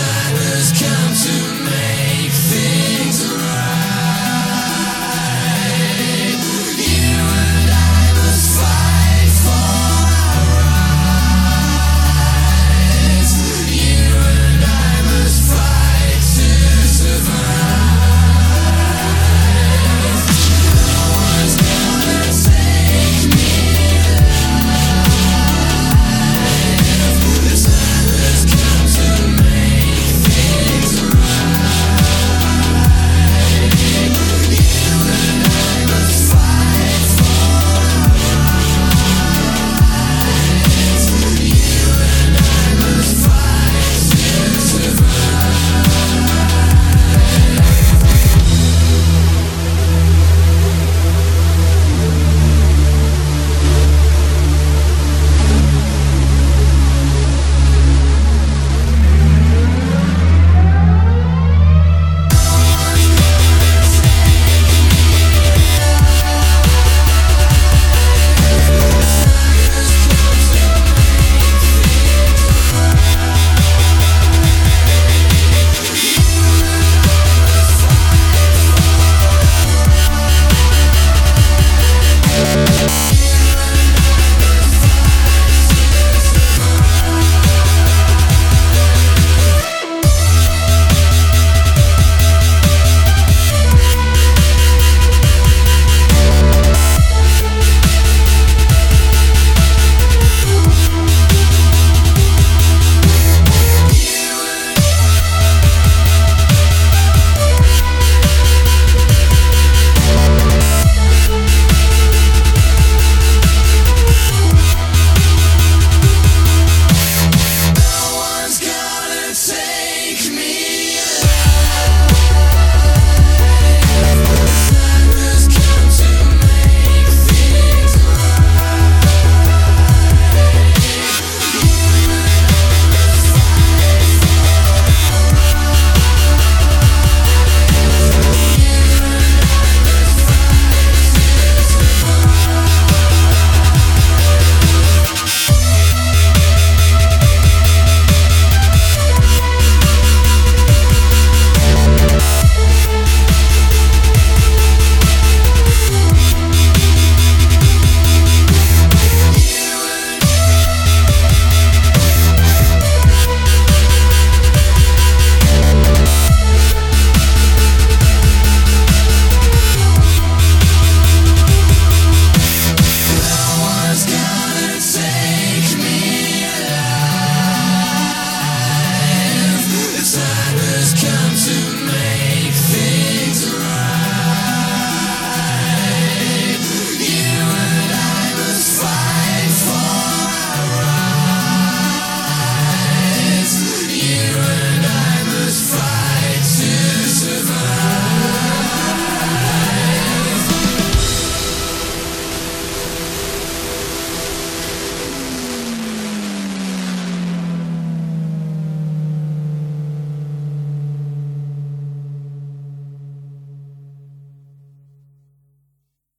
Outsiders come to make things right. Just come to make things right.